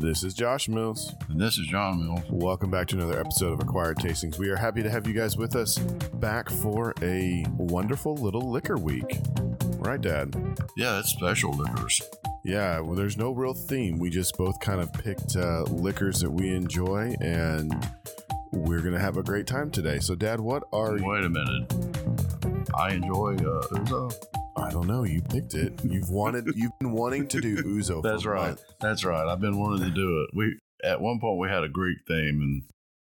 This is Josh Mills. And this is John Mills. Welcome back to another episode of Acquired Tastings. We are happy to have you guys with us back for a wonderful little liquor week. Right, Dad? Yeah, it's special liquors. Yeah, well, there's no real theme. We just both kind of picked uh, liquors that we enjoy, and we're going to have a great time today. So, Dad, what are you? Wait a minute. I enjoy uh. I don't know. You picked it. You've wanted. You've been wanting to do Ouzo. That's for right. month. That's right. I've been wanting to do it. We at one point we had a Greek theme, and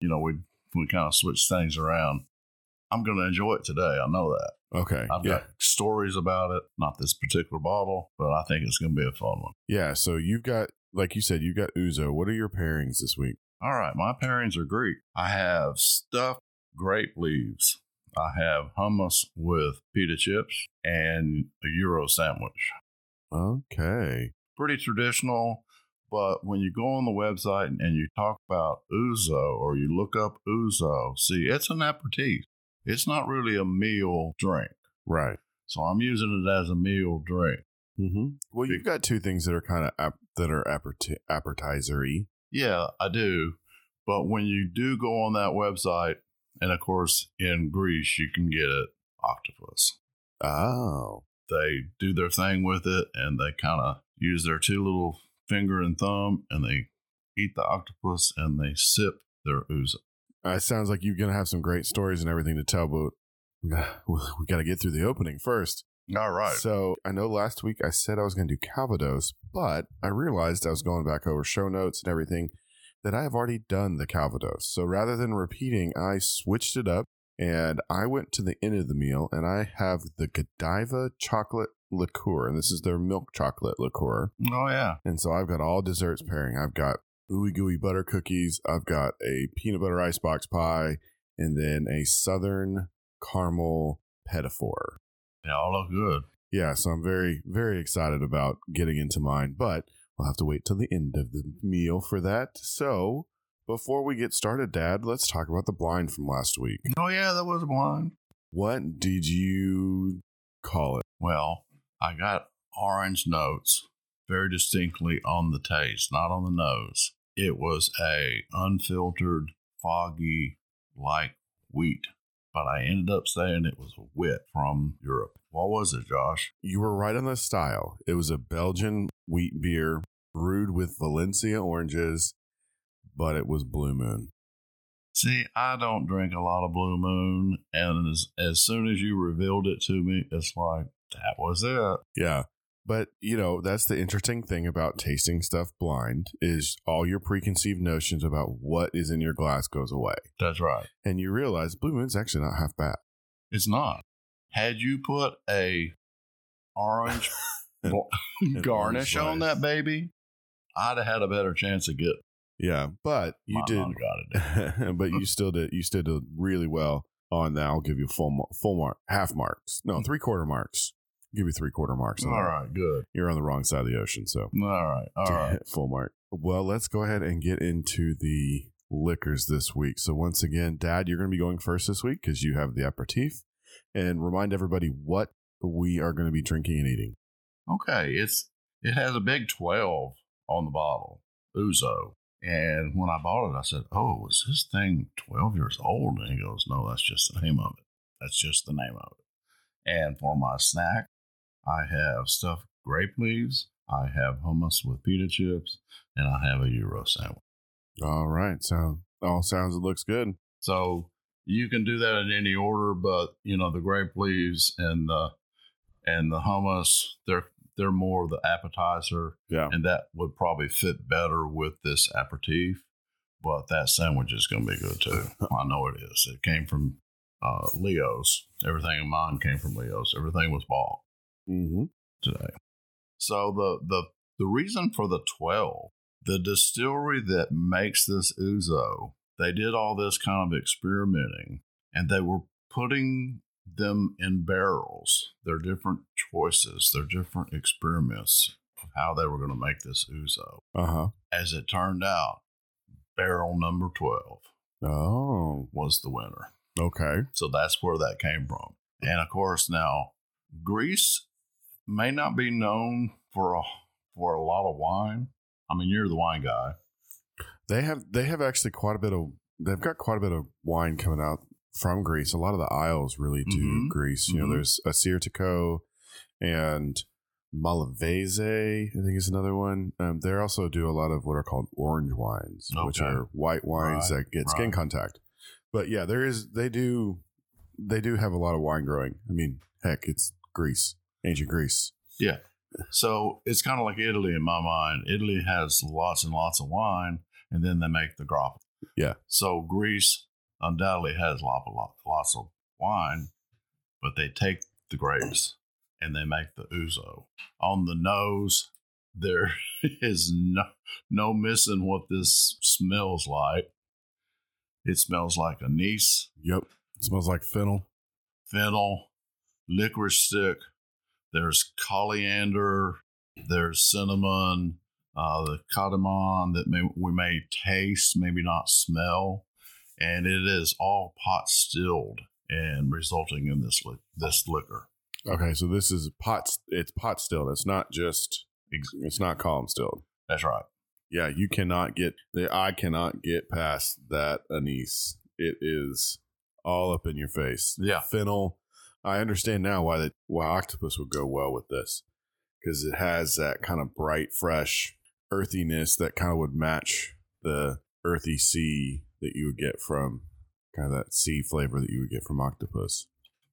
you know we we kind of switched things around. I'm going to enjoy it today. I know that. Okay. I've yeah. got stories about it. Not this particular bottle, but I think it's going to be a fun one. Yeah. So you've got, like you said, you've got Ouzo. What are your pairings this week? All right, my pairings are Greek. I have stuffed grape leaves. I have hummus with pita chips and a gyro sandwich. Okay. Pretty traditional, but when you go on the website and you talk about ouzo or you look up ouzo, see, it's an aperitif. It's not really a meal drink. Right. So I'm using it as a meal drink. Mm-hmm. Well, you've got two things that are kind of ap- that are appetizery. Yeah, I do. But when you do go on that website, and of course in Greece you can get it octopus. Oh. They do their thing with it and they kind of use their two little finger and thumb and they eat the octopus and they sip their ouzo. Uh, it sounds like you're gonna have some great stories and everything to tell, but we got we got to get through the opening first. All right. So I know last week I said I was going to do Calvados, but I realized I was going back over show notes and everything that I have already done the Calvados. So rather than repeating, I switched it up and I went to the end of the meal and I have the Godiva chocolate liqueur, and this is their milk chocolate liqueur. Oh yeah. And so I've got all desserts pairing. I've got ooey gooey butter cookies. I've got a peanut butter icebox pie, and then a southern caramel petit four. They all look good. Yeah, so I'm very, very excited about getting into mine, but we'll have to wait till the end of the meal for that. So before we get started, Dad, let's talk about the blind from last week. Oh yeah, that was blind. What did you call it? Well, I got orange notes very distinctly on the taste, not on the nose. It was a unfiltered, foggy, like wheat. But I ended up saying it was a wit from Europe. What was it, Josh? You were right on the style. It was a Belgian wheat beer brewed with Valencia oranges, but it was Blue Moon. See, I don't drink a lot of Blue Moon, and as, as soon as you revealed it to me, it's like, that was it. Yeah. But, you know, that's the interesting thing about tasting stuff blind is all your preconceived notions about what is in your glass goes away. That's right. And you realize Blue Moon's actually not half bad. It's not. Had you put a orange garnish on that baby, I'd have had a better chance of getting Yeah, but you my did got it. but you still did you still did really well on that. I'll give you full full mark, half marks. No, hmm. three quarter marks. give you three quarter marks. on All that. right, good. You're on the wrong side of the ocean, so All right, all right. full mark. Well, let's go ahead and get into the liquors this week. So once again, Dad, you're going to be going first this week because you have the aperitif, and remind everybody what we are going to be drinking and eating. Okay, it's it has a big twelve on the bottle, Ouzo. And when I bought it, I said, "Oh, is this thing twelve years old?" And he goes, "No, that's just the name of it. That's just the name of it." And for my snack, I have stuffed grape leaves. I have hummus with pita chips, and I have a gyro sandwich. All right, so all sounds it looks good. So you can do that in any order, but you know the grape leaves and the and the hummus, they're they're more the appetizer, Yeah. and that would probably fit better with this aperitif. But that sandwich is going to be good too. I know it is. It came from uh, Leo's. Everything in mine came from Leo's. Everything was bought Mm-hmm. today. So the the the reason for the twelve, the distillery that makes this ouzo, they did all this kind of experimenting, and they were putting them in barrels. Their different choices, their different experiments of how they were going to make this ouzo. Uh huh. As it turned out, barrel number twelve Oh, was the winner. okay. So that's where that came from. And of course, now Greece may not be known for a for a lot of wine, I mean, you're the wine guy. They have they have actually quite a bit of they've got quite a bit of wine coming out from Greece. A lot of the isles really do Mhm. Greece. You know, Mhm. there's Assyrtiko and Malavese, I think is another one. Um, they also do a lot of what are called orange wines, which are white wines Right, that get skin right. contact. But yeah, there is they do they do have a lot of wine growing. I mean, heck, it's Greece, ancient Greece. Yeah. So it's kind of like Italy in my mind. Italy has lots and lots of wine, and then they make the grappa. Yeah. So Greece undoubtedly has lot, lot, lots of wine, but they take the grapes and they make the ouzo. On the nose, there is no no missing what this smells like. It smells like anise, Yep, it smells like fennel. fennel, licorice stick. There's coriander. There's cinnamon. Uh, the cardamom that may, we may taste, maybe not smell, and it is all pot stilled and resulting in this li- this liquor. Okay, so this is pot. It's pot stilled. It's not just. It's not column stilled. That's right. Yeah, you cannot get. I cannot get past that anise. It is all up in your face. Yeah. Fennel. I understand now why that why octopus would go well with this because it has that kind of bright, fresh earthiness that kind of would match the earthy sea that you would get from kind of that sea flavor that you would get from octopus.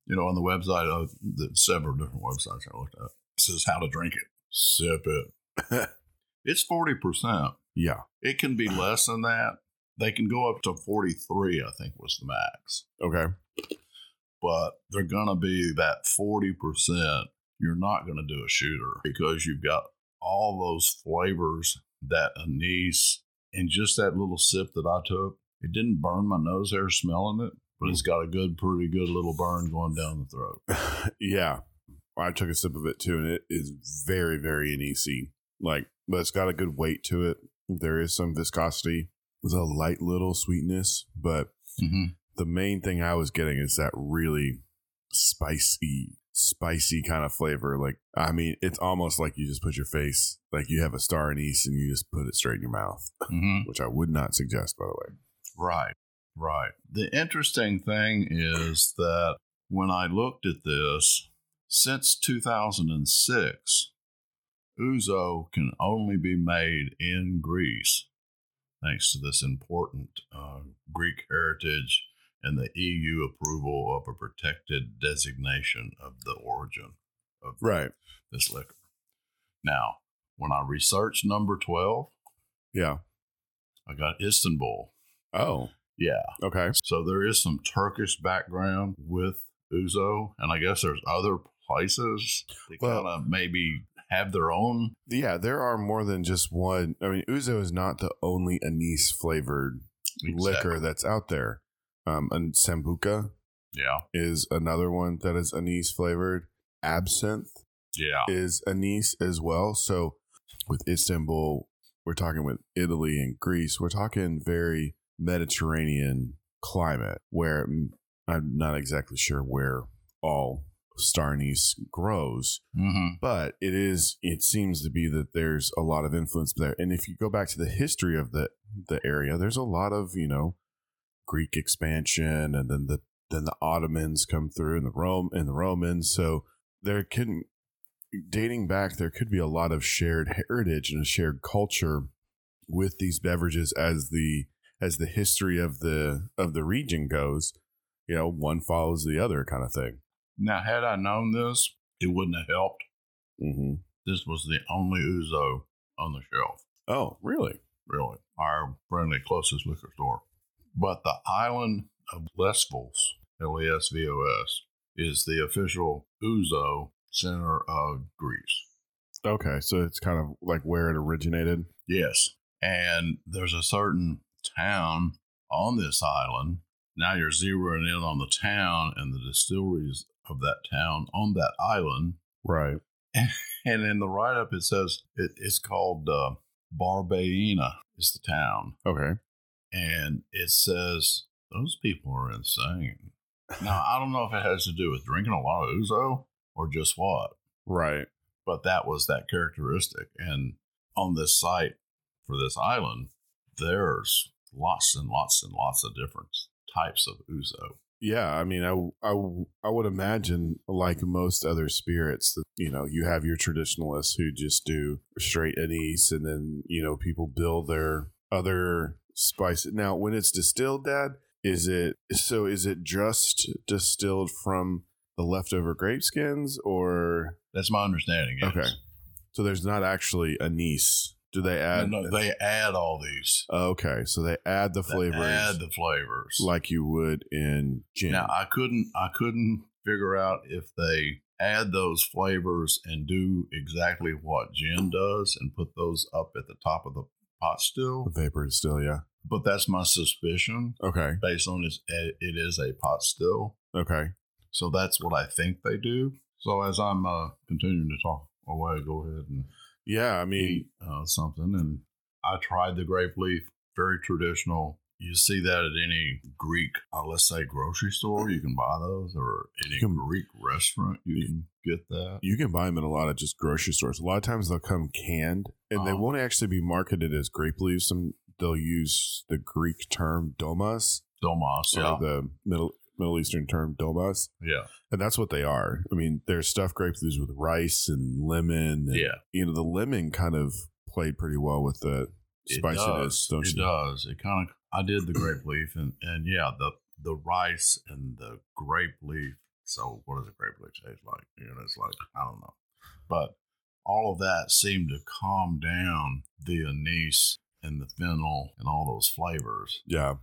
You know, on the website, of the several different websites I looked at, it says how to drink it. Sip it. it's forty percent. Yeah. It can be less than that. They can go up to forty three. I think was the max. Okay. but they're going to be that 40%. You're not going to do a shooter because you've got all those flavors, that anise, and just that little sip that I took. It didn't burn my nose hair smelling it, but it's got a good, pretty good little burn going down the throat. yeah. I took a sip of it too, and it is very, very anisey. Like, but it's got a good weight to it. There is some viscosity with a light little sweetness, but Mm-hmm. the main thing I was getting is that really spicy, spicy kind of flavor. Like, I mean, it's almost like you just put your face, like you have a star anise and you just put it straight in your mouth, Mm-hmm. which I would not suggest, by the way. Right, right. The interesting thing is that when I looked at this, since 2006, Ouzo can only be made in Greece, thanks to this important uh, Greek heritage and the EU approval of a protected designation of the origin of Right. this liquor. Now, when I researched number 12, Yeah. I got Istanbul. Oh, Yeah. okay. So there is some Turkish background with Ouzo, and I guess there's other places that Well- kind of maybe have their own. Yeah, there are more than just one. I mean, Ouzo is not the only anise flavored liquor that's out there. Um, and Sambuca Yeah, is another one that is anise flavored. Absinthe yeah, is anise as well. So with Istanbul, we're talking with Italy and Greece, we're talking very Mediterranean climate where I'm not exactly sure where all star anise grows, mm-hmm. but it is it seems to be that there's a lot of influence there and if you go back to the history of the the area there's a lot of you know greek expansion and then the then the ottomans come through and the rome and the romans so there can dating back there could be a lot of shared heritage and a shared culture with these beverages as the as the history of the of the region goes you know one follows the other kind of thing Now, had I known this, it wouldn't have helped. mm-hmm. This was the only Ouzo on the shelf. oh really Really, our friendly closest liquor store. But the island of Lesvos, L E S V O S, is the official Ouzo center of Greece. Okay, so it's kind of like where it originated. Yes. And there's a certain town on this island. Now you're zeroing in on the town and the distilleries of that town on that island. Right. And in the write up, it says it, it's called uh, Barbaina, is the town. Okay. And it says those people are insane. Now, I don't know if it has to do with drinking a lot of Ouzo or just what, Right. but that was that characteristic. And on this site, for this island, there's lots and lots and lots of different types of ouzo. Yeah, I mean, I, I, I would imagine, like most other spirits, that you know, you have your traditionalists who just do straight anise, and then you know, people build their other spices. Now, when it's distilled, Dad, is it so? Is it just distilled from the leftover grape skins, or That's my understanding. Yes. Okay. so there's not actually anise? Do they No, add? no, they add all these. okay, so they add the They flavors Add the flavors. like you would in gin. Now I couldn't I couldn't figure out if they add those flavors and do exactly what gin does and put those up at the top of the pot still. The vapor still, yeah. But that's my suspicion Okay, based on its, it is a pot still. okay. So that's what I think they do. So as I'm uh, continuing to talk away, go ahead and Yeah, I mean, uh, something. And I tried the grape leaf, very traditional. You see that at any Greek, uh, let's say, grocery store. You can buy those, or any can- Greek restaurant. You can get that. you can buy them in a lot of just grocery stores. A lot of times they'll come canned, and they Oh. won't actually be marketed as grape leaves. Some they'll use the Greek term dolmas, Dolmas, yeah, the Middle Middle Eastern term dolmas, yeah, and that's what they are. I mean, they're stuffed grape leaves with rice and lemon. And, yeah. you know, the lemon kind of played pretty well with the It spiciness. does. It you? does. It kind of. I did the grape leaf, and and yeah, the the rice and the grape leaf. So what does a grape leaf taste like? You know, it's like I don't know, but all of that seemed to calm down the anise and the fennel and all those flavors. Yeah,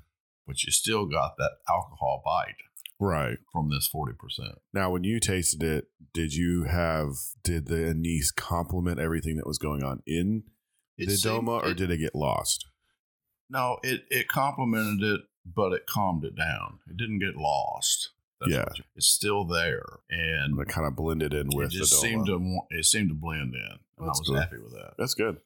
But you still got that alcohol bite right. from this forty percent. Now, when you tasted it, did you have did the anise complement everything that was going on in the dolma, or did it get lost? No, it it complemented it, but it calmed it down. It didn't get lost. Yeah. it's still there, and it kind of blended in with it just the dolma. It seemed to it seemed to blend in, and That's I was good. happy with that. That's good.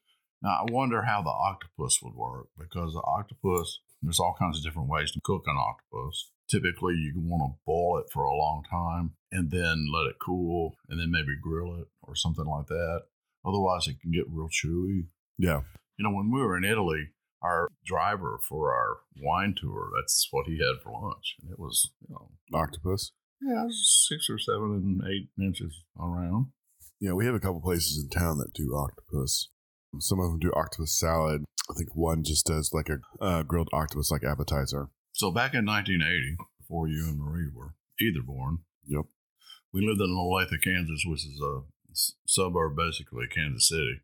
Now I wonder how the octopus would work because the octopus, there's all kinds of different ways to cook an octopus. Typically, you want to boil it for a long time and then let it cool, and then maybe grill it or something like that. Otherwise, it can get real chewy. Yeah. You know, when we were in Italy, our driver for our wine tour, that's what he had for lunch, and it was, you know, Octopus. yeah, it was six or seven and eight inches around. Yeah, we have a couple places in town that do octopus. Some of them do octopus salad. I think one just does like a uh, grilled octopus like appetizer. So back in 1980, before you and Marie were either born, Yep. we lived in Olathe, Kansas, which is a suburb basically Kansas City.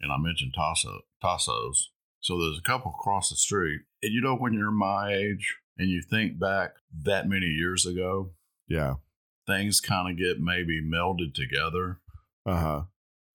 And I mentioned Tasso, Tassos. So there's a couple across the street. And you know, when you're my age and you think back that many years ago, Yeah. things kind of get maybe melded together. Uh huh.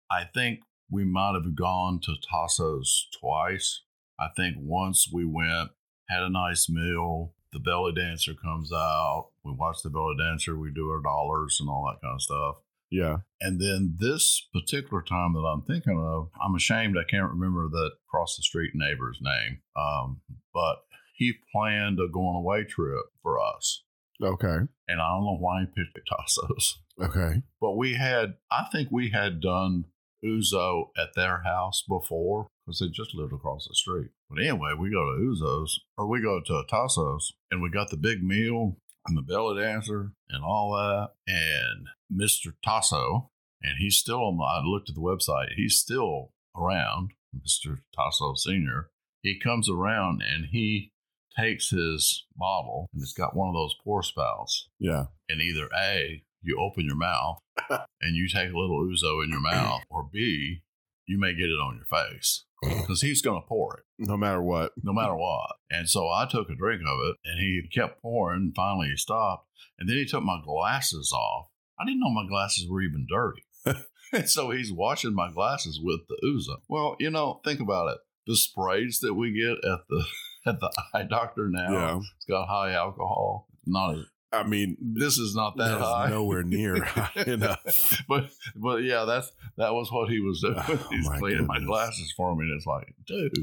I think we might have gone to Tasso's twice. I think once we went, had a nice meal. The belly dancer comes out. We watch the belly dancer. We do our dollars and all that kind of stuff. Yeah. And then this particular time that I'm thinking of, I'm ashamed I can't remember that across the street neighbor's name. Um, but he planned a going away trip for us. Okay. And I don't know why he picked Tasso's. Okay. But we had, I think we had done Ouzo at their house before because they just lived across the street. But anyway, we go to Ouzo's or we go to Tasso's and we got the big meal and the belly dancer and all that. And Mr. Tasso, and he's still on my, I looked at the website, he's still around, Mr. Tasso Sr. He comes around and he takes his bottle and it's got one of those pour spouts Yeah. and either A, you open your mouth and you take a little ouzo in your mouth, or B, you may get it on your face Mm. because he's going to pour it No matter what. no matter what. And so I took a drink of it and he kept pouring. And finally, he stopped. And then he took my glasses off. I didn't know my glasses were even dirty. and so he's washing my glasses with the ouzo. Well, you know, think about it. The sprays that we get at the at the eye doctor now, Yeah. it's got high alcohol. Not I mean, this is not that high. nowhere near high enough. but but yeah, that's that was what he was doing. Oh, He's my cleaning my glasses for me, and it's like, dude,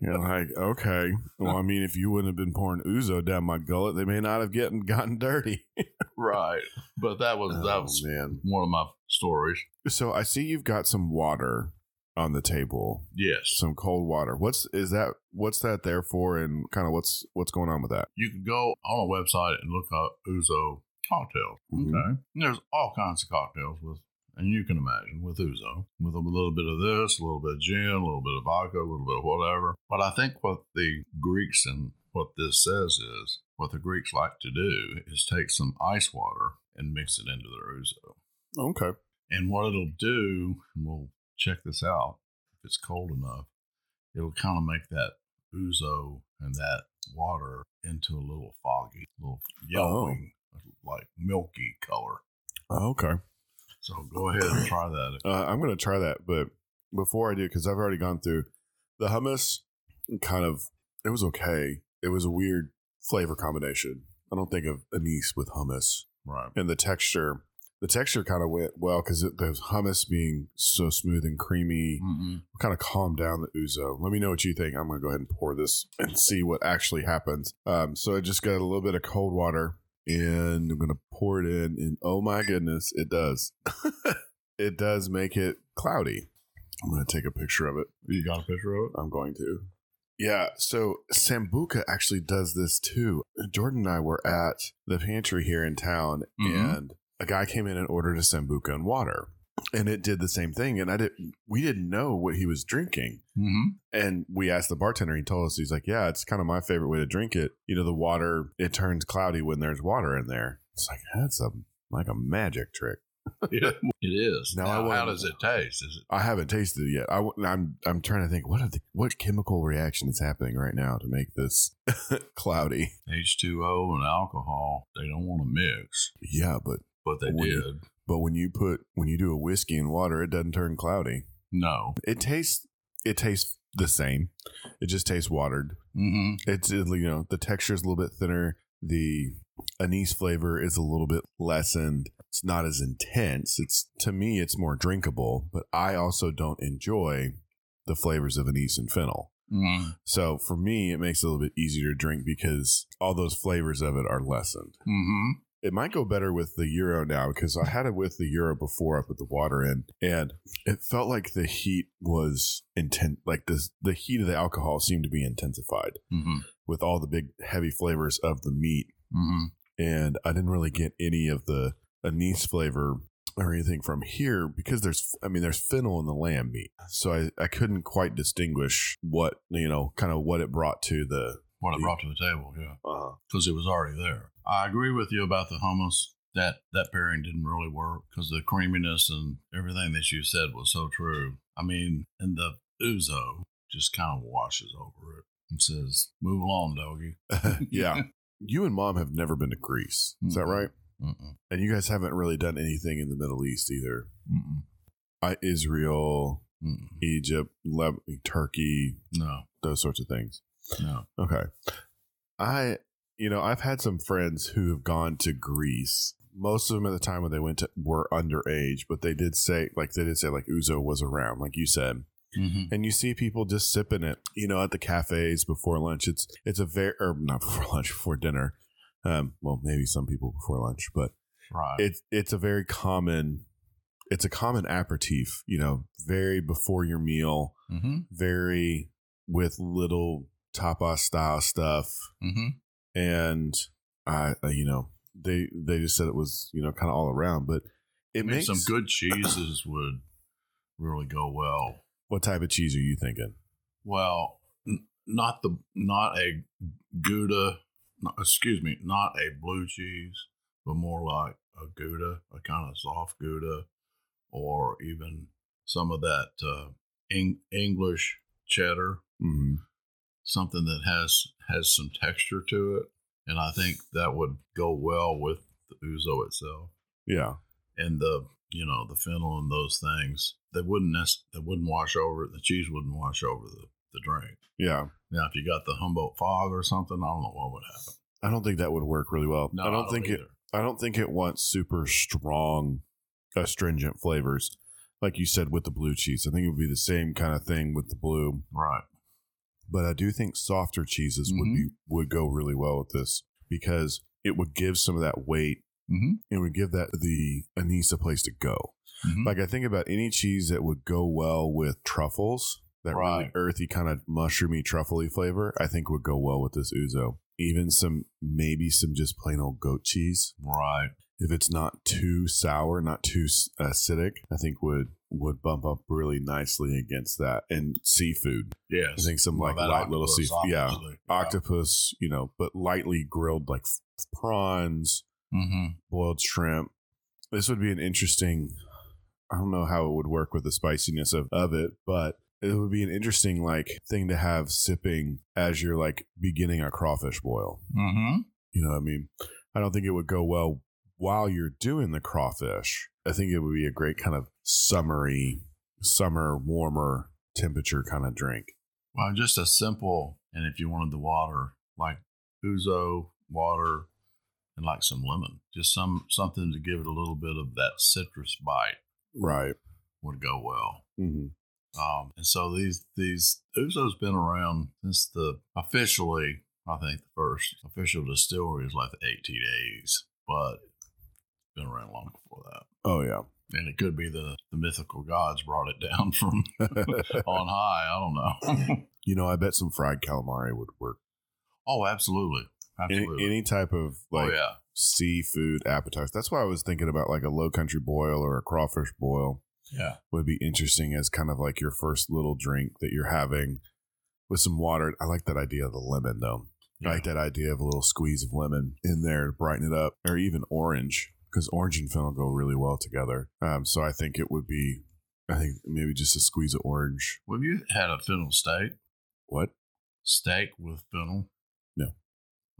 You're like, okay. Well, I mean, if you wouldn't have been pouring ouzo down my gullet, they may not have gotten gotten dirty. right? But that was that Oh, was man. one of my stories. So I see you've got some water on the table. Yes. Some cold water. What's is that? What's that there for? And kind of what's what's going on with that? You can go on a website and look up Ouzo cocktails. Mhm. Okay. And there's all kinds of cocktails with, and you can imagine with Ouzo, with a little bit of this, a little bit of gin, a little bit of vodka, a little bit of whatever. But I think what the Greeks and what this says is what the Greeks like to do is take some ice water and mix it into their Ouzo. Okay. And what it'll do, and we'll check this out, if it's cold enough, it'll kind of make that ouzo and that water into a little foggy, little yellowing, like milky color. Okay. So go ahead and try that. Uh, I'm going to try that, but before I do, because I've already gone through the hummus, kind of, it was okay. It was a weird flavor combination. I don't think of anise with hummus. Right. And the texture, the texture kind of went well because the hummus being so smooth and creamy Mm-hmm. kind of calmed down the ouzo. Let me know what you think. I'm going to go ahead and pour this and see what actually happens. Um, so I just got a little bit of cold water and I'm going to pour it in. And oh my goodness, it does. it does make it cloudy. I'm going to take a picture of it. You got a picture of it? I'm going to. Yeah, so Sambuca actually does this too. Jordan and I were at the pantry here in town, Mhm. and a guy came in and ordered a Sambuca and water, and it did the same thing. And I didn't, we didn't know what he was drinking. Mm-hmm. And we asked the bartender, he told us, he's like, Yeah, it's kind of my favorite way to drink it. You know, the water, it turns cloudy when there's water in there. It's like, that's a like a magic trick. it is. Now, Now, I how does it taste? Is it I haven't tasted it yet. I, am I'm, I'm trying to think what are the, what chemical reaction is happening right now to make this cloudy. H2O and alcohol? They don't want to mix, Yeah, but but they When you- did. but when you put when you do a whiskey and water, it doesn't turn cloudy. No. It tastes it tastes the same. It just tastes watered. Mm-hmm. It's you know the texture is a little bit thinner. The anise flavor is a little bit lessened. It's not as intense. It's to me, it's more drinkable. But I also don't enjoy the flavors of anise and fennel. Mm-hmm. So for me, it makes it a little bit easier to drink because all those flavors of it are lessened. Mm-hmm. It might go better with the gyro now because I had it with the gyro before I put the water in, and it felt like the heat was intent. Like the the heat of the alcohol seemed to be intensified Mm-hmm. with all the big heavy flavors of the meat, Mm-hmm. and I didn't really get any of the anise flavor or anything from here because there's I mean there's fennel in the lamb meat, so I I couldn't quite distinguish what you know kind of what it brought to the. What it brought to the table, yeah. Uh-huh. Because it was already there. I agree with you about the hummus. That that pairing didn't really work because the creaminess and everything that you said was so true. I mean, and the ouzo just kind of washes over it and says, "Move along, doggy." yeah, you and mom have never been to Greece, is that Mm-mm. right? Mm-mm. And you guys haven't really done anything in the Middle East either. Mm-mm. I, Israel. Egypt, Leb- Turkey, No, those sorts of things. No. Okay. I, you know, I've had some friends who have gone to Greece. Most of them at the time when they went to were underage, but they did say, like, they did say, like, Ouzo was around, like you said. Mm-hmm. And you see people just sipping it, you know, at the cafes before lunch. It's, it's a very, or not before lunch, before dinner. Um, well, maybe some people before lunch, but Right. it's it's a very common it's a common aperitif you know very before your meal mm-hmm. very with little tapas style stuff Mm-hmm. and i uh, you know they they just said it was you know kind of all around but it mean, makes some good cheeses would really go well. what type of cheese are you thinking Well, n- not the not a Gouda, no, excuse me, not a blue cheese, but more like a Gouda, a kind of soft Gouda, or even some of that uh, Eng- English cheddar, mm-hmm. Something that has has some texture to it, and I think that would go well with the ouzo itself yeah and the you know the fennel and those things. They wouldn't nec- they wouldn't wash over the cheese wouldn't wash over the the drink. yeah Now, if you got the Humboldt fog or something, I don't know what would happen. i don't think that would work really well No, i don't think it. I don't think it wants super strong, astringent flavors, like you said with the blue cheese. I think it would be the same kind of thing with the blue, Right. But I do think softer cheeses would be would go really well with this because it would give some of that weight. Mm-hmm. It would give that the anise a place to go. Mhm. Like I think about any cheese that would go well with truffles, that really earthy kind of mushroomy truffly flavor, I think would go well with this ouzo. Even some maybe some just plain old goat cheese. Right. If it's not too sour, not too acidic, I think would would bump up really nicely against that. And seafood, Yes. I think some Well, like light little seafood, yeah, octopus, you know, but lightly grilled like prawns, Mhm. boiled shrimp. This would be an interesting. I don't know how it would work with the spiciness of, of it, but it would be an interesting like thing to have sipping as you're like beginning a crawfish boil. Mhm. You know what I mean? I don't think it would go well while you're doing the crawfish. I think it would be a great kind of summery, summer warmer temperature kind of drink. Well, just a simple, and if you wanted the water, like ouzo water, and like some lemon, just some something to give it a little bit of that citrus bite Right. would go well. hmm Um, and so these these ouzo's been around since the officially, I think the first official distillery is like the 1880s, but been around long before that. Oh yeah. And it could be the the mythical gods brought it down from on high. I don't know. you know, I bet some fried calamari would work. oh, absolutely, Any, absolutely. any type of oh, like oh yeah, seafood appetizer. That's why I was thinking about like a low country boil or a crawfish boil yeah. would be interesting as kind of like your first little drink that you're having with some water. I like that idea of the lemon though. I like that idea of a little squeeze of lemon in there to brighten it up, or even orange, because orange and fennel go really well together. Um, so I think it would be, I think maybe just a squeeze of orange. Well, have you had a fennel steak? What? Steak with fennel? No.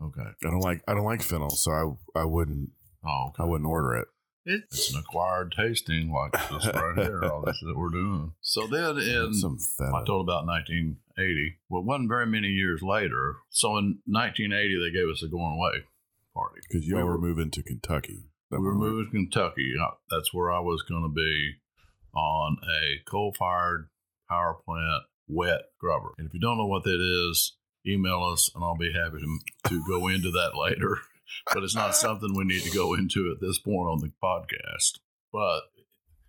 Okay. I don't like I don't like fennel, so I I wouldn't Oh, okay. I wouldn't order it. It's an acquired tasting like this right here, all this that we're doing. So then in some I told about 1980. Well, it wasn't very many years later. So in 1980, they gave us a going away party. Because y'all we were were, moving to Kentucky. We were moving to Kentucky. Uh, That's where I was going to be on a coal fired power plant wet scrubber. And if you don't know what that is, email us and I'll be happy to, to go into that later. But it's not something we need to go into at this point on the podcast. But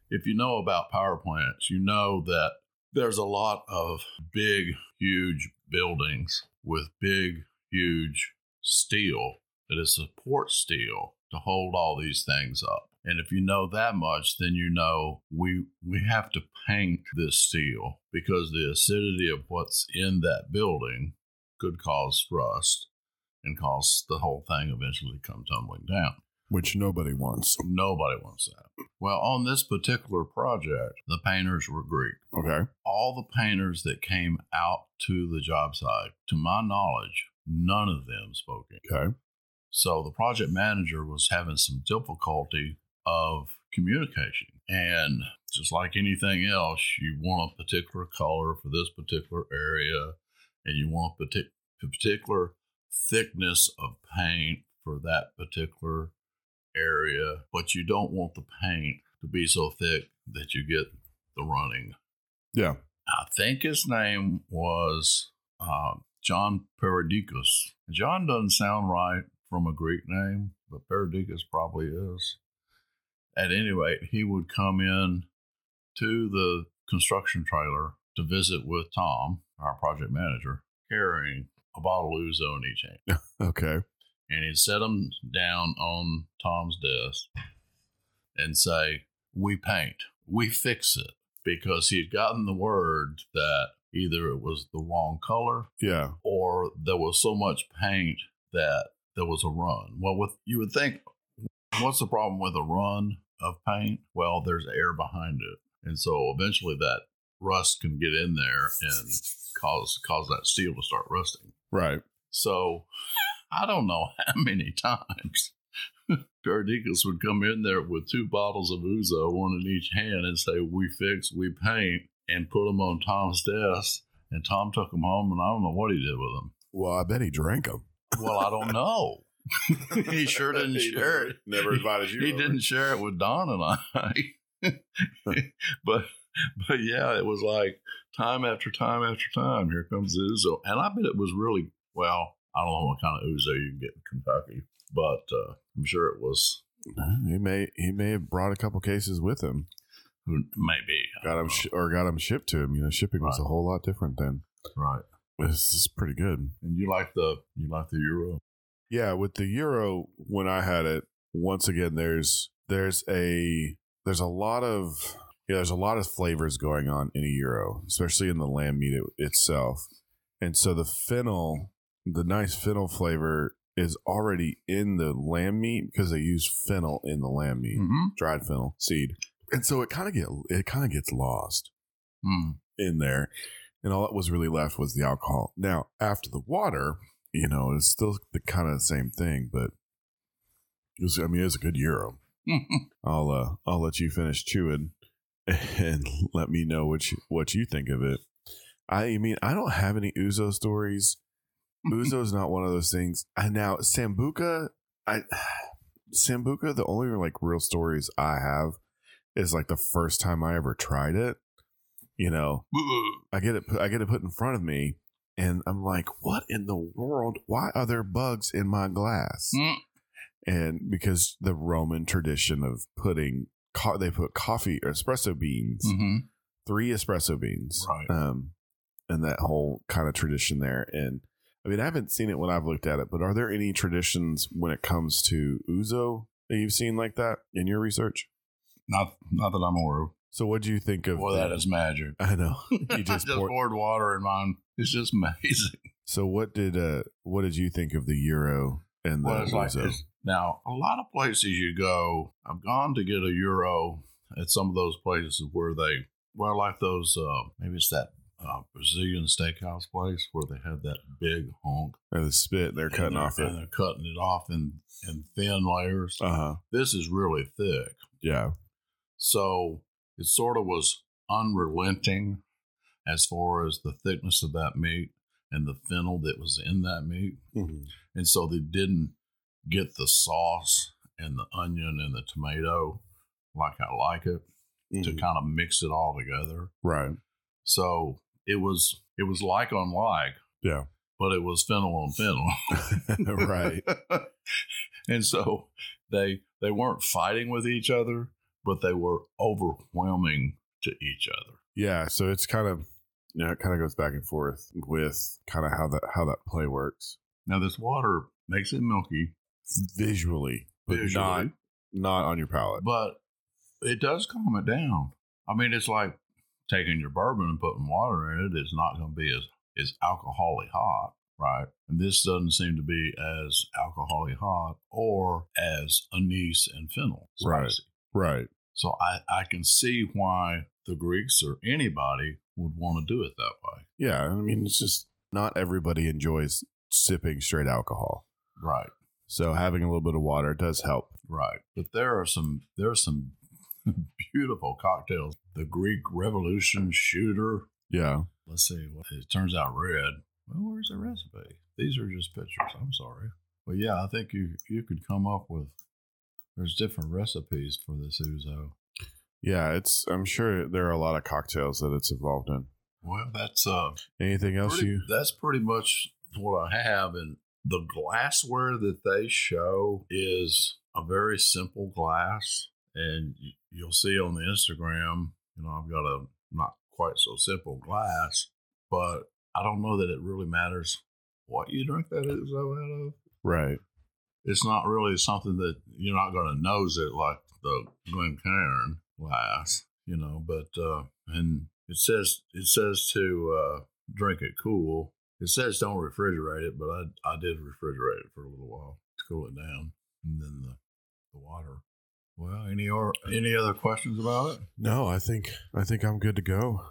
if you know about power plants, you know that there's a lot of big, huge buildings with big, huge steel that is support steel to hold all these things up. And if you know that much, then you know we we have to paint this steel because the acidity of what's in that building could cause rust and cause the whole thing eventually come tumbling down. which nobody wants. Nobody wants that. Well, on this particular project, the painters were Greek. Okay. All the painters that came out to the job site, to my knowledge, none of them spoke English. Okay. So the project manager was having some difficulty of communication. And just like anything else, you want a particular color for this particular area, and you want a partic- particular thickness of paint for that particular area, but you don't want the paint to be so thick that you get the running. Yeah. I think his name was uh, John Peridicus. John doesn't sound right from a Greek name, but Peridicus probably is. At any rate, he would come in to the construction trailer to visit with Tom, our project manager, carrying a bottle of ouzo in each hand. Okay. And he'd set them down on Tom's desk and say, We paint, we fix it. Because he'd gotten the word that either it was the wrong color Yeah. or there was so much paint that there was a run. Well, with you would think, what's the problem with a run of paint? Well, there's air behind it, and so eventually that rust can get in there and cause cause that steel to start rusting. Right. So I don't know how many times Paradicus would come in there with two bottles of Ouzo, one in each hand, and say, "We fix, we paint," and put them on Tom's desk. And Tom took them home, and I don't know what he did with them. Well, I bet he drank them. Well, I don't know. he sure didn't share it. Never invited you. He over. didn't share it with Don and I. but but yeah, it was like time after time after time. Here comes the ouzo, and I bet it was really well. I don't know what kind of Ouzo you can get in Kentucky, but uh, I'm sure it was. He may he may have brought a couple cases with him. Who maybe got know. sh- or got them shipped to him. You know, shipping was a whole lot different then. right. This is pretty good. And you like the you like the gyro? Yeah, with the gyro, when I had it, once again, there's there's a there's a lot of yeah, there's a lot of flavors going on in a gyro, especially in the lamb meat it, itself. And so the fennel, the nice fennel flavor, is already in the lamb meat because they use fennel in the lamb meat, Mm-hmm. dried fennel seed, and so it kind of get it kind of gets lost Mm. in there, and all that was really left was the alcohol. Now, after the water, you know, it's still the kind of the same thing, but it was, I mean, it was a good gyro. I'll uh, I'll let you finish chewing and let me know what you, what you think of it. I mean, I don't have any Ouzo stories. Ouzo is not one of those things. I now Sambuca, I Sambuca. The only like real stories I have is like the first time I ever tried it. You know, I get it. I get it put in front of me, and I'm like, "What in the world? Why are there bugs in my glass?" Mm. And because the Roman tradition of putting, co- they put coffee or espresso beans, Mm-hmm. three espresso beans, Right. Um, and that whole kind of tradition there. And I mean, I haven't seen it when I've looked at it, but are there any traditions when it comes to Ouzo that you've seen like that in your research? Not not that I'm aware of. So, what do you think of? The- that is magic. I know you just, just poured- poured water in mine. It's just amazing. So what did uh what did you think of the gyro and the Well, it's like it's- now a lot of places you go. I've gone to get a gyro at some of those places where they well, like those. Uh, maybe it's that uh, Brazilian steakhouse place where they had that big honk. and the spit they're and cutting they're- off it. and they're cutting it off in in thin layers. Uh huh. This is really thick, Yeah. so it sort of was unrelenting as far as the thickness of that meat and the fennel that was in that meat. And so they didn't get the sauce and the onion and the tomato like I like it to Mhm. kind of mix it all together. Right. So it was it was like on like, Yeah. but it was fennel on fennel. right. and so they they weren't fighting with each other, but they were overwhelming to each other. Yeah. So it's kind of you know, it kind of goes back and forth with kind of how that how that play works Now this water makes it milky visually, but visually, not not on your palate. but it does calm it down. I mean, it's like taking your bourbon and putting water in it. It's not going to be as as alcoholy hot, right? And this doesn't seem to be as alcoholy hot or as anise and fennel spicy. Right. So I I can see why the Greeks or anybody would want to do it that way. Yeah. I mean, it's just not everybody enjoys sipping straight alcohol. Right. So having a little bit of water does help. Right. But there are some there are some beautiful cocktails. The Greek Revolution shooter. Yeah. Let's see. What it turns out red. Well, where's the recipe? These are just pictures. I'm sorry. But yeah, I think you you could come up with there's different recipes for this ouzo. Yeah. It's. I'm sure there are a lot of cocktails that it's involved in. Well, that's uh Anything else pretty, you? that's pretty much what I have. And the glassware that they show is a very simple glass. And you'll see on the Instagram, you know, I've got a not quite so simple glass, but I don't know that it really matters what you drink that ouzo out of. Right. It's not really something that you're not going to nose it like the Glencairn glass, you know, but, uh, and it says, it says to, uh, drink it cool. It says don't refrigerate it, but I, I did refrigerate it for a little while to cool it down. And then the, the water. Well, any or any other questions about it? No, I think I think I'm good to go.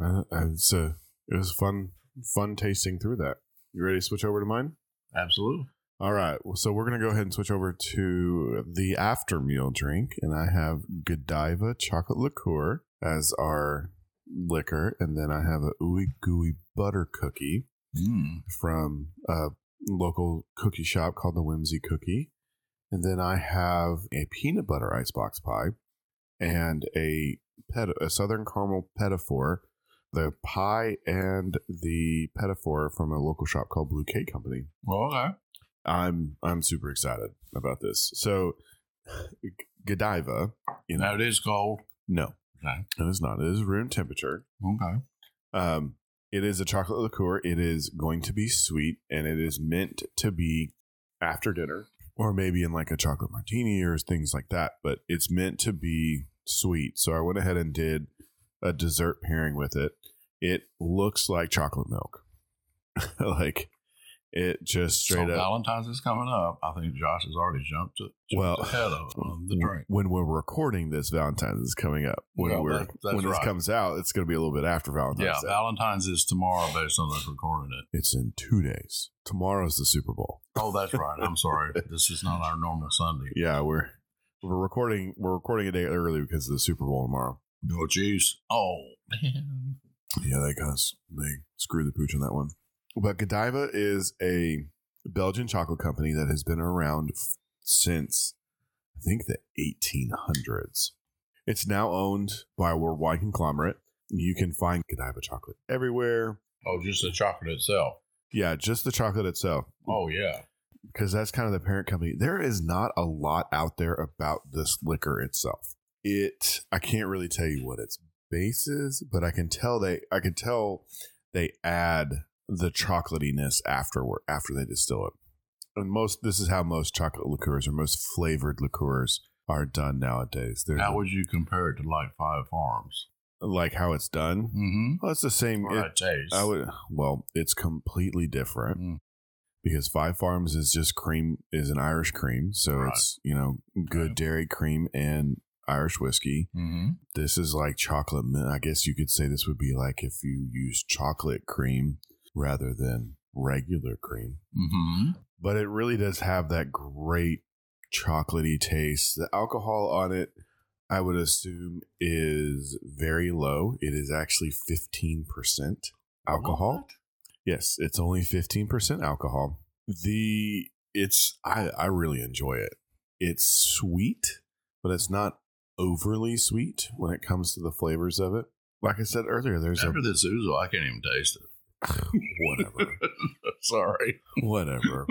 Uh, it's a it was fun fun tasting through that. You ready to switch over to mine? Absolutely. All right. So we're gonna go ahead and switch over to the after meal drink, and I have Godiva chocolate liqueur as our liquor, and then I have a ooey gooey butter cookie Mm. from a local cookie shop called the Whimsy Cookie. And then I have a peanut butter icebox pie and a pet a southern caramel petit four. The pie and the petit four from a local shop called Blue Cake Company. Well, okay. I'm I'm super excited about this. So Godiva, you know, Now it is cold. no, Okay. It's not. It is room temperature. Okay. Um, it is a chocolate liqueur. It is going to be sweet, and it is meant to be after dinner, or maybe in like a chocolate martini or things like that. But it's meant to be sweet. So I went ahead and did a dessert pairing with it. It looks like chocolate milk, like it just straight so up. Valentine's is coming up. I think Josh has already jumped, to, jumped Well, ahead of on the drink. When we're recording this, Valentine's is coming up. When Well, we're that- when this comes out, it's going to be a little bit after Valentine's. Yeah, Day. Valentine's is tomorrow based on us recording it. it's in two days. Tomorrow's the Super Bowl. Oh, that's right. I'm sorry. This is not our normal Sunday. Yeah, we're we're recording we're recording a day early because of the Super Bowl tomorrow. Oh, no cheese. Oh, man. Yeah, they kind of they screwed the pooch on that one. But Godiva is a Belgian chocolate company that has been around f- since I think the 1800s. It's now owned by a worldwide conglomerate. You can find Godiva chocolate everywhere. Oh, just the chocolate itself. Yeah, just the chocolate itself. Oh, yeah. because that's kind of the parent company. There is not a lot out there about this liquor itself. It I can't really tell you what its base is, but I can tell they I can tell they add the chocolatiness afterward after they distill it. And most this is how most chocolate liqueurs or most flavored liqueurs are done nowadays. There's How would you compare it to like Five Farms? like how it's done. Mm-hmm. Well, it's the same. It- it taste. I would well, it's completely different Mm. because Five Farms is just cream is an Irish cream, so Right. it's you know good Okay. dairy cream and Irish whiskey. mm-hmm. This is like chocolate. I guess you could say this would be like if you use chocolate cream rather than regular cream, Mm-hmm. but it really does have that great chocolatey taste. The alcohol on it. I would assume is very low. It is actually 15% alcohol. Yes, it's only 15% alcohol. The it's I I really enjoy it. It's sweet, but it's not overly sweet when it comes to the flavors of it. Like I said earlier, there's a After this ouzo, I can't even taste it. whatever. Sorry. whatever.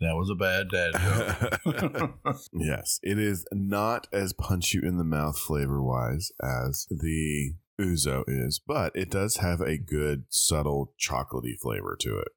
That was a bad dad joke. yes, it is not as punch you in the mouth flavor wise as the ouzo is, but it does have a good subtle chocolatey flavor to it.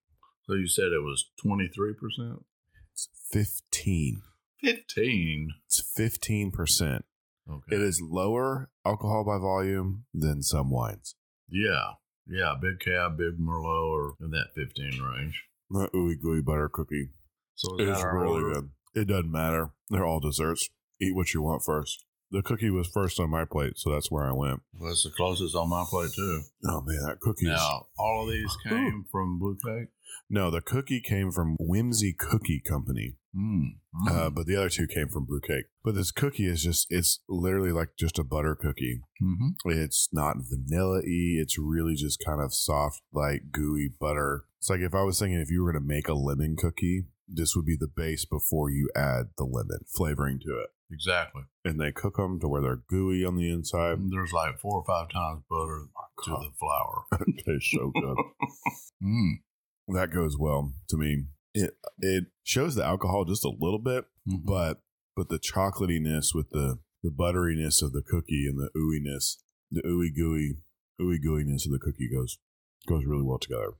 so you said it was 23%? It's 15. 15. It's 15%. Okay. It is lower alcohol by volume than some wines. Yeah. Yeah. Big cab, big Merlot, or in that 15 range. That ooey gooey butter cookie So is is really order? good. It doesn't matter. They're all desserts. Eat what you want first. The cookie was first on my plate, so that's where I went. Well, that's the closest on my plate, too. Oh man, that cookie Now, all of these came from Blue Cake? No, the cookie came from Whimsy Cookie Company, Mm. Mm. uh, but the other two came from Blue Cake. But this cookie is just, it's literally like just a butter cookie. mm-hmm. It's not vanilla y. It's really just kind of soft, like gooey butter. It's like if I was thinking if you were going to make a lemon cookie, this would be the base before you add the lemon flavoring to it. Exactly. And they cook them to where they're gooey on the inside. There's like four or five times butter to the flour. it tastes so good. Mm. that goes well to me. It it shows the alcohol just a little bit, Mhm. but but the chocolatiness with the the butteriness of the cookie and the ooiness, the ooey gooey ooey gooiness of the cookie goes goes really well together.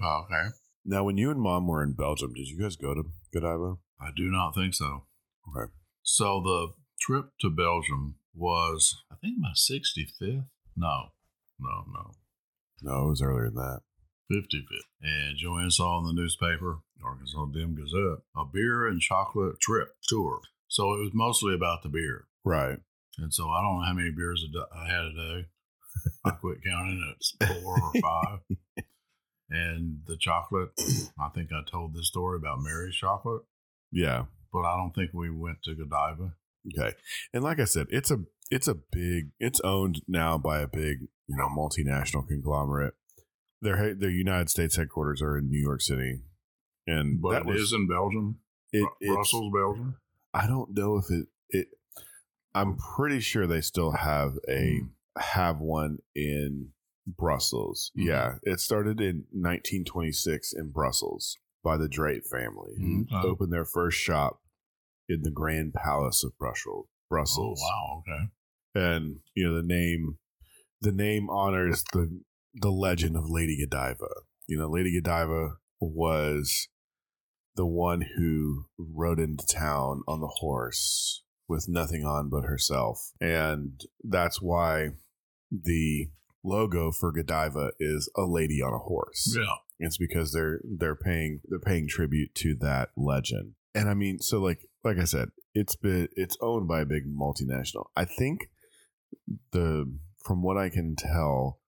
Oh, okay. Now, when you and mom were in Belgium, did you guys go to Godiva? I do not think so. Okay. So the trip to Belgium was, I think, my 65th. No, no, no. No, it was earlier than that. 55th. And Joanne saw in the newspaper, Arkansas Dim Gazette, a beer and chocolate trip tour. So it was mostly about the beer. Right. And so I don't know how many beers I had a day. I quit counting. It's four or five. And the chocolate, I think I told this story about Mary's chocolate, Yeah. but I don't think we went to Godiva. Okay. And like I said, it's a it's a big it's owned now by a big, you know, multinational conglomerate. Their he- their United States headquarters are in New York City. And But that it was is in Belgium, it, Brussels, Belgium. I don't know if it it I'm pretty sure they still have a hmm. have one in Brussels. Mhm. Yeah, it started in 1926 in Brussels by the Draps family, who Okay. opened their first shop in the Grand Palace of Brussels. Oh, Brussels. wow. Okay. and you know the name the name honors the the legend of Lady Godiva. You know, Lady Godiva was the one who rode into town on the horse with nothing on but herself, and that's why the logo for Godiva is a lady on a horse. Yeah. It's because they're they're paying they're paying tribute to that legend. And I mean, so like like I said, it's been it's owned by a big multinational. I think the from what I can tell,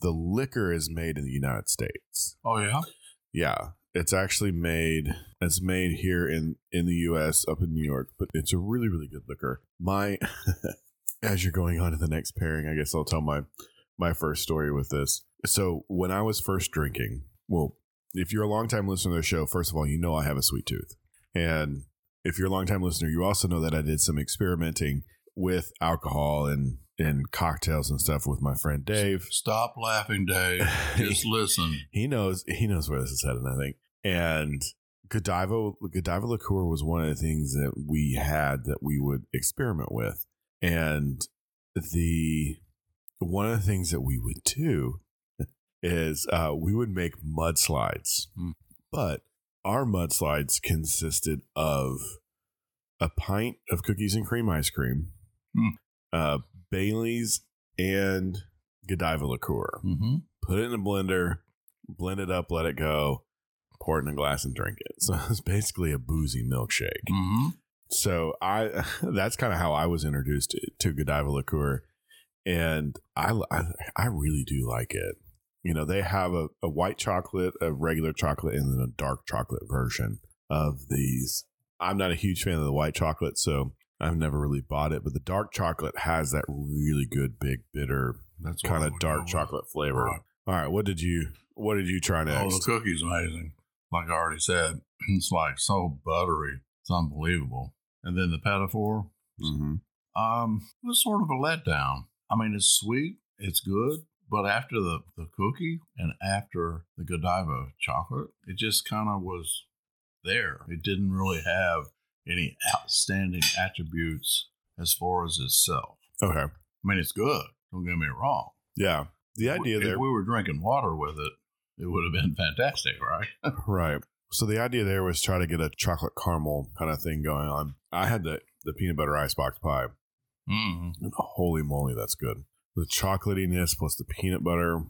the liquor is made in the United States. Oh yeah. Yeah, it's actually made. It's made here in in the U.S. up in New York, but it's a really really good liquor. My as you're going on to the next pairing, I guess I'll tell my my first story with this. So when I was first drinking, well, if you're a longtime listener to the show, first of all, you know I have a sweet tooth, and if you're a longtime listener, you also know that I did some experimenting with alcohol and and cocktails and stuff with my friend Dave. Stop laughing, Dave. Just listen. he knows he knows where this is headed, I think. And Godiva Godiva liqueur was one of the things that we had that we would experiment with. And the one of the things that we would do is uh, we would make mudslides. Hmm. But our mudslides consisted of a pint of cookies and cream ice cream, Hmm. uh, Bailey's and Godiva liqueur Mm-hmm. put it in a blender, blend it up, let it go, pour it in a glass and drink it. So it's basically a boozy milkshake. Mm-hmm. So I that's kind of how I was introduced to, to Godiva liqueur, and I, I I really do like it. You know, they have a, a white chocolate, a regular chocolate, and then a dark chocolate version of these. I'm not a huge fan of the white chocolate, so I've never really bought it. But the dark chocolate has that really good, big, bitter, That's kind of dark chocolate flavor. Right. All right, what did you what did you try next? Oh, the cookie's amazing. Like I already said, it's like so buttery. It's unbelievable. And then the petit four, mm-hmm. um, it was sort of a letdown. I mean, it's sweet, it's good, but after the, the cookie and after the Godiva chocolate, it just kind of was there. It didn't really have any outstanding attributes as far as itself. Okay, I mean, it's good. Don't get me wrong. yeah. The idea if there, we were drinking water with it, it would have been fantastic, right? right? So the idea there was try to get a chocolate caramel kind of thing going on. I had the the peanut butter icebox pie. mm And holy moly, that's good. The chocolatiness plus the peanut butter.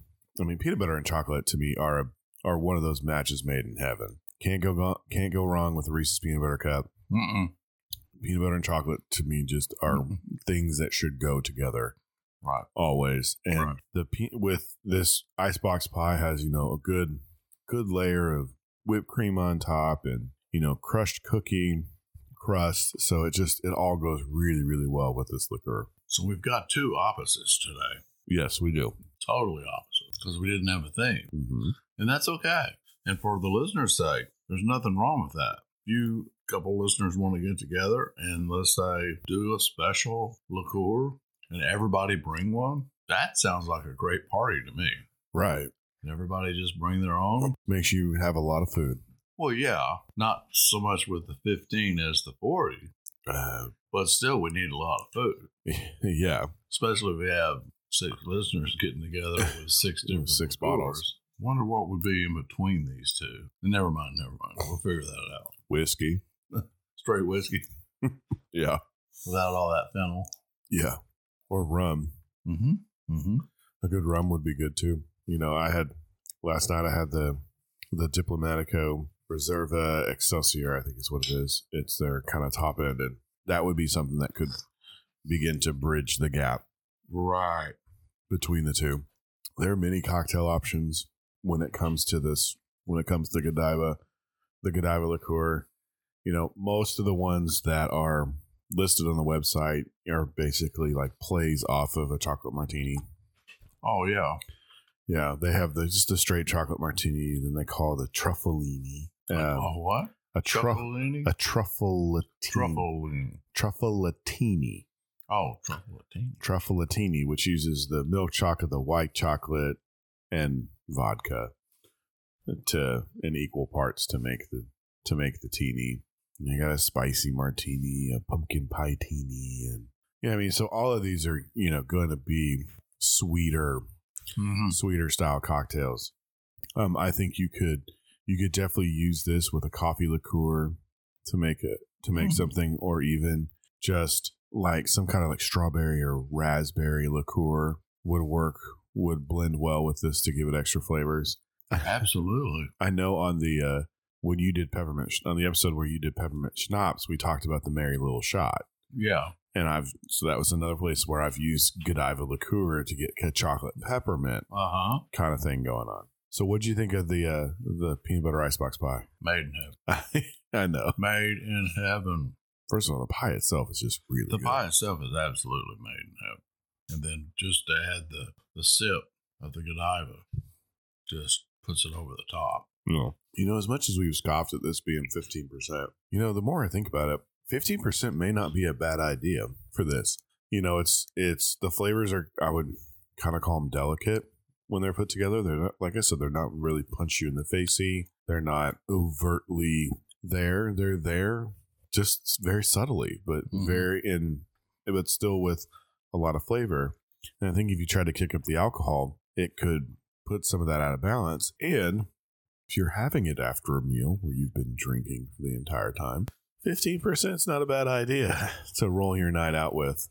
I mean, peanut butter and chocolate to me are a, are one of those matches made in heaven. Can't go go- can't go wrong with a Reese's peanut butter cup. Mm-mm. Peanut butter and chocolate to me just are Mm-mm. things that should go together. Right. always. And Right. the pe- with this icebox pie has you know a good good layer of whipped cream on top and you know crushed cookie crust. So it just it all goes really really well with this liquor. So we've got two opposites today. Yes, we do. Totally opposites because we didn't have a theme. hmm And that's okay. And for the listener's sake, there's nothing wrong with that. You couple listeners want to get together and let's say do a special liqueur and everybody bring one. That sounds like a great party to me. Right. And everybody just bring their own. Makes you have a lot of food. Well, yeah, not so much with the 15 as the 40, Uh, but still we need a lot of food, yeah. especially if we have six listeners getting together with six different Six bottles. Wonder what would be in between these two. Never mind, never mind. We'll figure that out. Whiskey. Straight whiskey Yeah. without all that fennel. Yeah. Or rum. Mm-hmm. Mm-hmm. A good rum would be good too. You know, I had last night. I had the the Diplomatico Reserva Excelsior. I think is what it is. It's their kind of top end, and that would be something that could begin to bridge the gap Right. between the two. There are many cocktail options when it comes to this. When it comes to Godiva, the Godiva liqueur, you know, most of the ones that are listed on the website are basically like plays off of a chocolate martini. Oh yeah. Yeah, they have the just a straight chocolate martini, then they call it a truffalini. Um, oh what? a truff Truffalini? a truffalatini. Truffalini. Truffalatini. Oh, truffalatini. Truffalatini, which uses the milk chocolate, the white chocolate, and vodka to in equal parts to make the to make the teeny. You got a spicy martini, a pumpkin pie teeny, and Yeah, I mean, so all of these are you know going to be sweeter, Mm-hmm. sweeter style cocktails. Um, I think you could you could definitely use this with a coffee liqueur to make it to make Mm. something, or even just like some kind of like strawberry or raspberry liqueur would work. Would blend well with this to give it extra flavors. Absolutely. I know on the uh, when you did peppermint on the episode where you did peppermint schnapps, we talked about the merry little shot, Yeah. and I've so that was another place where I've used Godiva liqueur to get a chocolate peppermint Uh huh. kind of thing going on. So, what do you think of the uh, the peanut butter icebox pie? Made in heaven. I know. Made in heaven. First of all, the pie itself is just really The good. pie itself is absolutely made in heaven. And then just to add the, the sip of the Godiva just puts it over the top. No. You know, as much as we've scoffed at this being fifteen percent, you know, the more I think about it, fifteen percent may not be a bad idea for this. You know, it's it's the flavors are I would kind of call them delicate when they're put together. They're not like I said, they're not really punch you in the facey. They're not overtly there. They're there just very subtly, but Mhm. very in but still with a lot of flavor. And I think if you try to kick up the alcohol, it could put some of that out of balance. And you're having it after a meal where you've been drinking for the entire time, 15% is not a bad idea to roll your night out with.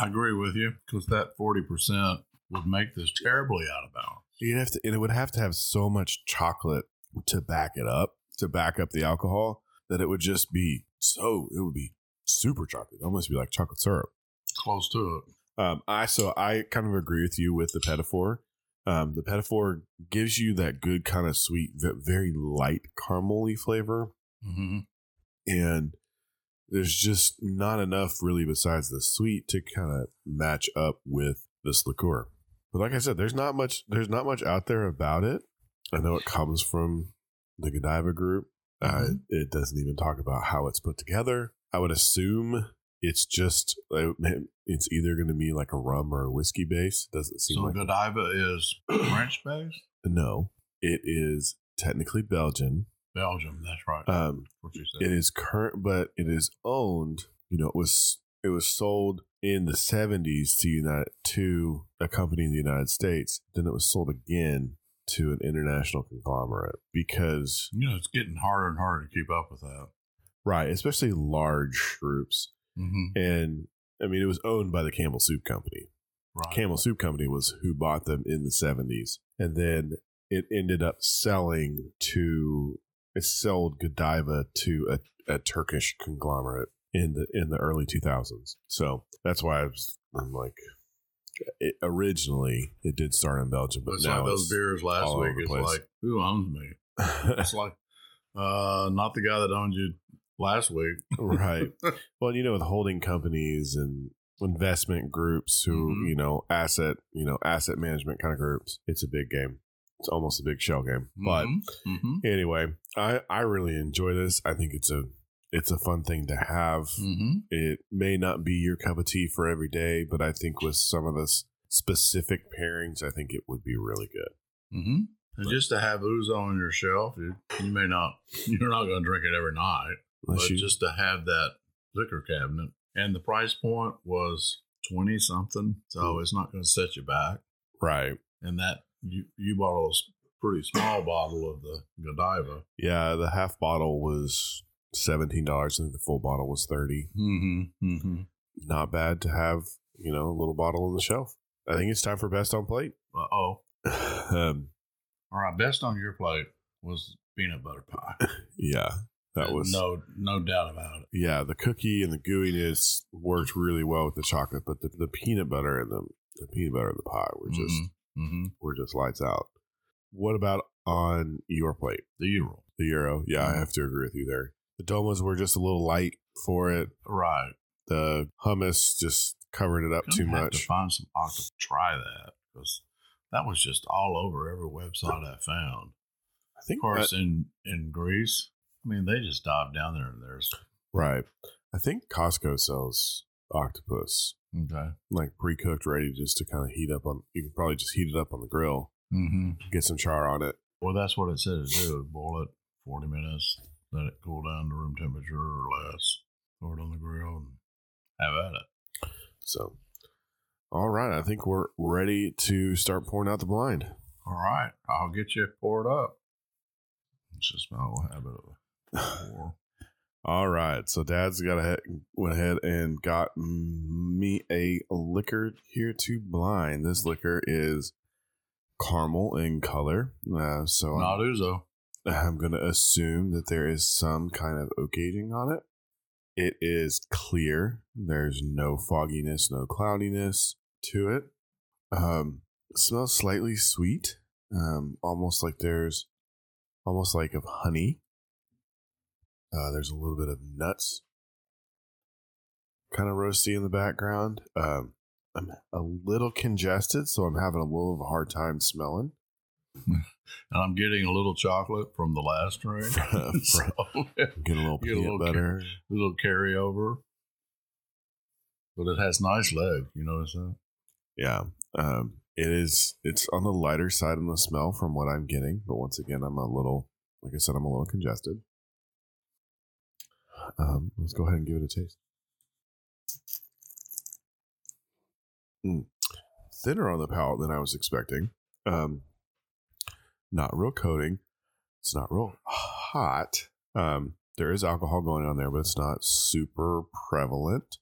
I agree with you because that 40% would make this terribly out of balance. You'd have to, and it would have to have so much chocolate to back it up, to back up the alcohol, that it would just be so, it would be super chocolate. It'd almost be like chocolate syrup. Close to it. Um, I so I kind of agree with you with the petit four. Um, the petit four gives you that good kind of sweet, ve- very light caramely flavor, Mm-hmm. and there's just not enough really besides the sweet to kind of match up with this liqueur. But like I said, there's not much. There's not much out there about it. I know it comes from the Godiva group. Uh, Mhm. it doesn't even talk about how it's put together. I would assume it's just uh, it's either going to be like a rum or a whiskey base. Doesn't seem So like Godiva is French based? no. It is technically Belgian. Belgium, that's right. Um, what you said. it is current, but it is owned. You know, it was it was sold in the seventies to United to a company in the United States. Then it was sold again to an international conglomerate because you know, it's getting harder and harder to keep up with that. right, especially large groups. Mm-hmm. And I mean, it was owned by the Campbell Soup Company. Right. Campbell Soup Company was who bought them in the 70s. And then it ended up selling to, it sold Godiva to a, a Turkish conglomerate in the in the early 2000s. So that's why I was, I'm like, it, originally it did start in Belgium, but it's now like those beers last week. over the It's place. like, who owns me? It's like, uh, not the guy that owned you last week. right. Well, you know, with holding companies and investment groups who, Mhm. you know, asset, you know, asset management kind of groups, it's a big game. It's almost a big shell game. But mm-hmm. anyway, I I really enjoy this. I think it's a it's a fun thing to have. Mm-hmm. It may not be your cup of tea for every day, but I think with some of the specific pairings, I think it would be really good. Mm-hmm. And just to have ouzo on your shelf, you, you may not, you're not going to drink it every night, Unless but you, just to have that liquor cabinet. And the price point was 20 something. So it's not going to set you back. right. And that, you, you bought a pretty small bottle of the Godiva. Yeah, the half bottle was seventeen dollars. I think the full bottle was thirty. Mm-hmm. Mm-hmm. Not bad to have, you know, a little bottle on the shelf. I think it's time for best on plate. Uh oh. um, All right. Best on your plate was peanut butter pie. yeah, that was no, no doubt about it. yeah. The cookie and the gooiness worked really well with the chocolate, but the, the peanut butter and the the peanut butter and the pie were just Mm-hmm. were just lights out. What about on your plate? The Gyro. The gyro, yeah, I Mhm. have to agree with you there. The dolmas were just a little light for it. Right. The hummus just covered it up too have To find some octopus. Try that because that was just all over every website I found. I think Of course, in in Greece, I mean, they just dive down there and there's right. I think Costco sells octopus okay. like pre-cooked, ready just to kind of heat up on. You can probably just heat it up on the grill, Mm-hmm. get some char on it. Well, that's what it said to do. Boil it forty minutes, let it cool down to room temperature or less. Throw it on the grill and have at it. So, all right, I think we're ready to start pouring out the blind. All right, I'll get you poured up. It's just my old habit. All right, so Dad's got ahead, went ahead and got me a liquor here to blind. This liquor is caramel in color, uh, so Not I'm. I'm going to assume that there is some kind of oak aging on it. It is clear. There's no fogginess, no cloudiness to it. Um, smells slightly sweet, um, almost like there's almost like of honey. Uh, there's a little bit of nuts, kind of roasty in the background. Um, I'm a little congested, so I'm having a little of a hard time smelling. And I'm getting a little chocolate from the last drink. So, Get a little Get a little butter. a little carryover. But it has nice leg. You notice that? Yeah. Um, it is. It's on the lighter side in the smell from what I'm getting, but once again, I'm a little, like I said, I'm a little congested. Um, let's go ahead and give it a taste. Mm. Thinner on the palate than I was expecting. Um, not real coating. It's not real hot. Um, there is alcohol going on there, but it's not super prevalent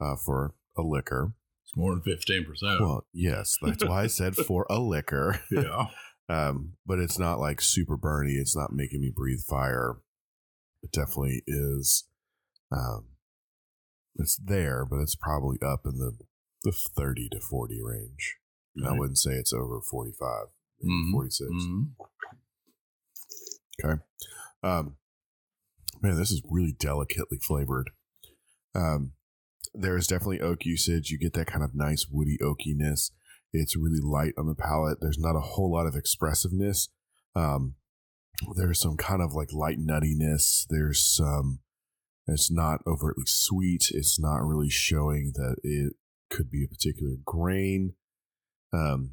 uh, for a liquor. It's more than 15%. Well, yes, that's why I said for a liquor. yeah. Um, but it's not like super burny. It's not making me breathe fire. It definitely is. Um, it's there, but it's probably up in the the thirty to forty range. I wouldn't say it's over forty five, Mhm. forty six. Mhm. Okay. Um, man, this is really delicately flavored. Um, there is definitely oak usage. You get that kind of nice woody oakiness. It's really light on the palate. There's not a whole lot of expressiveness. Um, there's some kind of like light nuttiness. There's some. It's not overtly sweet. It's not really showing that it could be a particular grain. Um,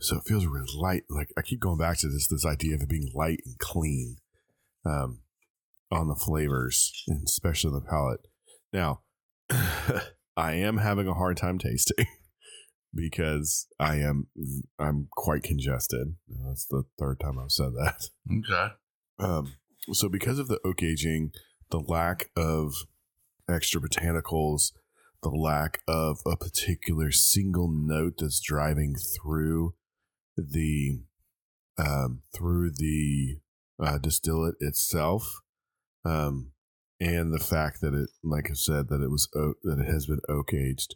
so it feels really light. Like I keep going back to this this idea of it being light and clean um, on the flavors, and especially the palate. Now, I am having a hard time tasting because I am I'm quite congested. That's the third time I've said that. Okay. Um, so because of the oak aging, the lack of extra botanicals, the lack of a particular single note that's driving through the um, through the uh, distillate itself, um, and the fact that it, like I said, that it was oak, that it has been oak aged.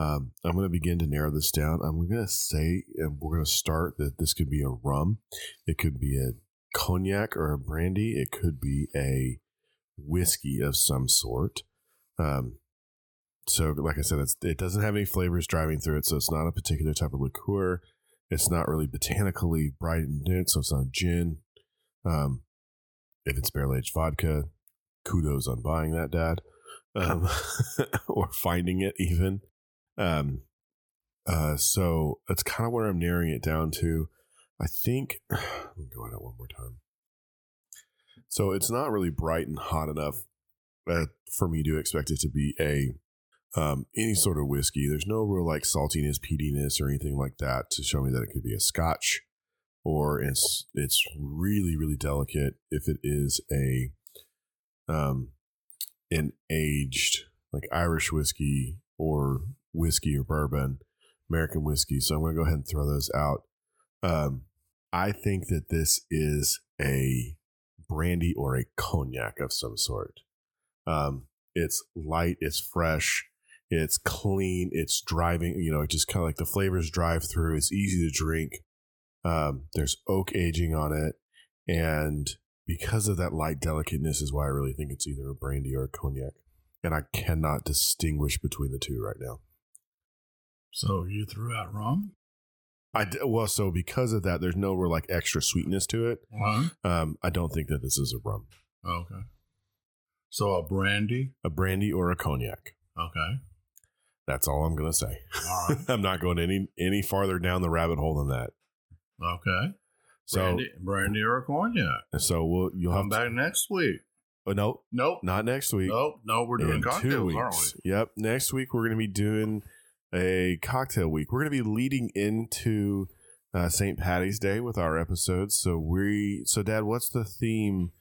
Um, I'm going to begin to narrow this down. I'm going to say, and we're going to start that this could be a rum, it could be a cognac or a brandy. It could be a whiskey of some sort. Um, so, like I said, it doesn't have any flavors driving through it, so it's not a particular type of liqueur. It's not really botanically bright and dense, so it's not gin. Um, if it's barrel aged vodka, kudos on buying that, Dad, um, or finding it even. Um, uh, so that's kind of where I'm narrowing it down to. I think let me go at it one more time. So it's not really bright and hot enough uh, for me to expect it to be a um, any sort of whiskey. There's no real like saltiness, peatiness, or anything like that to show me that it could be a Scotch, or it's it's really really delicate if it is a um an aged like Irish whiskey or whiskey or bourbon, American whiskey. So I'm going to go ahead and throw those out. Um, I think that this is a brandy or a cognac of some sort. Um, it's light, it's fresh, it's clean, it's driving, you know, it just kind of like the flavors drive through. It's easy to drink. Um, there's oak aging on it. And because of that light delicateness, is why I really think it's either a brandy or a cognac. And I cannot distinguish between the two right now. So you threw out rum? I d- well, so because of that, there's no real like extra sweetness to it. Huh? Um, I don't think that this is a rum, Okay. So a brandy? a brandy or a cognac. Okay. That's all I'm gonna say. All right. I'm not going any any farther down the rabbit hole than that. Okay. So brandy, brandy or a cognac. so we'll you'll have Come to, back next week. Oh no, Nope. not next week. Nope. No, we're doing in cocktails, aren't we? Yep. Next week we're going to be doing a cocktail week. We're going to be leading into uh, St. Patty's Day with our episodes. So we, so Dad, what's the theme?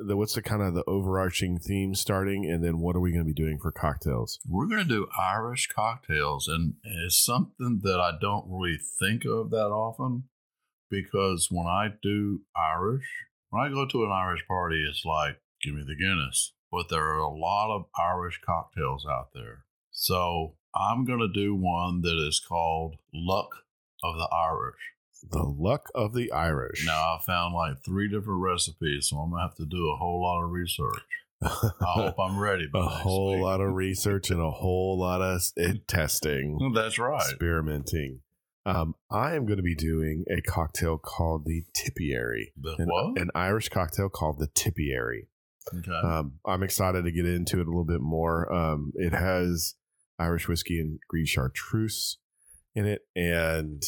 The what's the kind of the overarching theme starting, and then what are we going to be doing for cocktails? We're going to do Irish cocktails, and it's something that I don't really think of that often because when I do Irish, when I go to an Irish party, it's like, give me the Guinness. But there are a lot of Irish cocktails out there. So I'm going to do one that is called Luck of the Irish. The luck of the Irish. Now, I found like three different recipes, so I'm going to have to do a whole lot of research. I hope I'm ready. a whole week. lot of research and a whole lot of testing. That's right. experimenting. Um, I am going to be doing a cocktail called the Tipperary, The an, what? an Irish cocktail called the Tipperary. Okay. Um, I'm excited to get into it a little bit more. Um, it has Irish whiskey and green chartreuse in it, and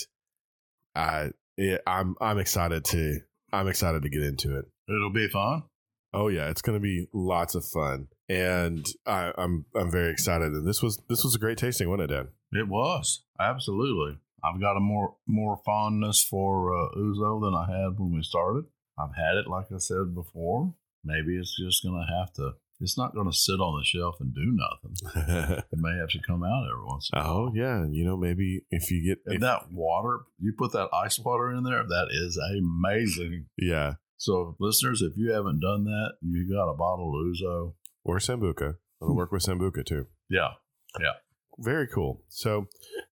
I, it, I'm I'm excited to I'm excited to get into it. It'll be fun. Oh yeah, it's going to be lots of fun, and I, I'm I'm very excited. And this was this was a great tasting, wasn't it, Dan? It was absolutely. I've got a more more fondness for uh, ouzo than I had when we started. I've had it, like I said before. Maybe it's just gonna have to. It's not gonna sit on the shelf and do nothing. It may have to come out every once. In a Oh yeah, you know maybe if you get if- that water, you put that ice water in there. That is amazing. yeah So, listeners, if you haven't done that, you got a bottle of ouzo. or sambuca. I'll work with sambuca too. Yeah. Yeah, Very cool. So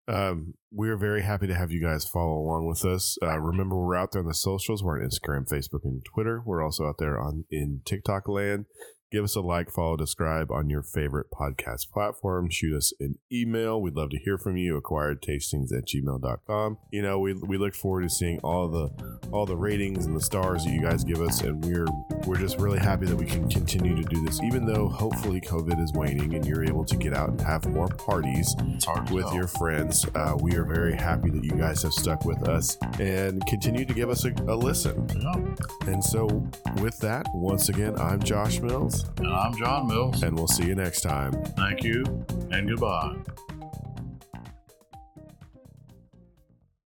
um, we're very happy to have you guys follow along with us. Uh, remember, we're out there on the socials. We're on Instagram, Facebook, and Twitter. We're also out there on in TikTok land. Give us a like, follow, describe on your favorite podcast platform. Shoot us an email. We'd love to hear from you. Acquiredtastings at gmail.com. You know, we, we look forward to seeing all the all the ratings and the stars that you guys give us. And we're we're just really happy that we can continue to do this, even though hopefully COVID is waning and you're able to get out and have more parties it's hard to with your friends. Uh, we are very happy that you guys have stuck with us and continue to give us a, a listen. Yeah. And so, with that, once again, I'm Josh Mills, And I'm John Mills. and we'll see you next time. Thank you and goodbye.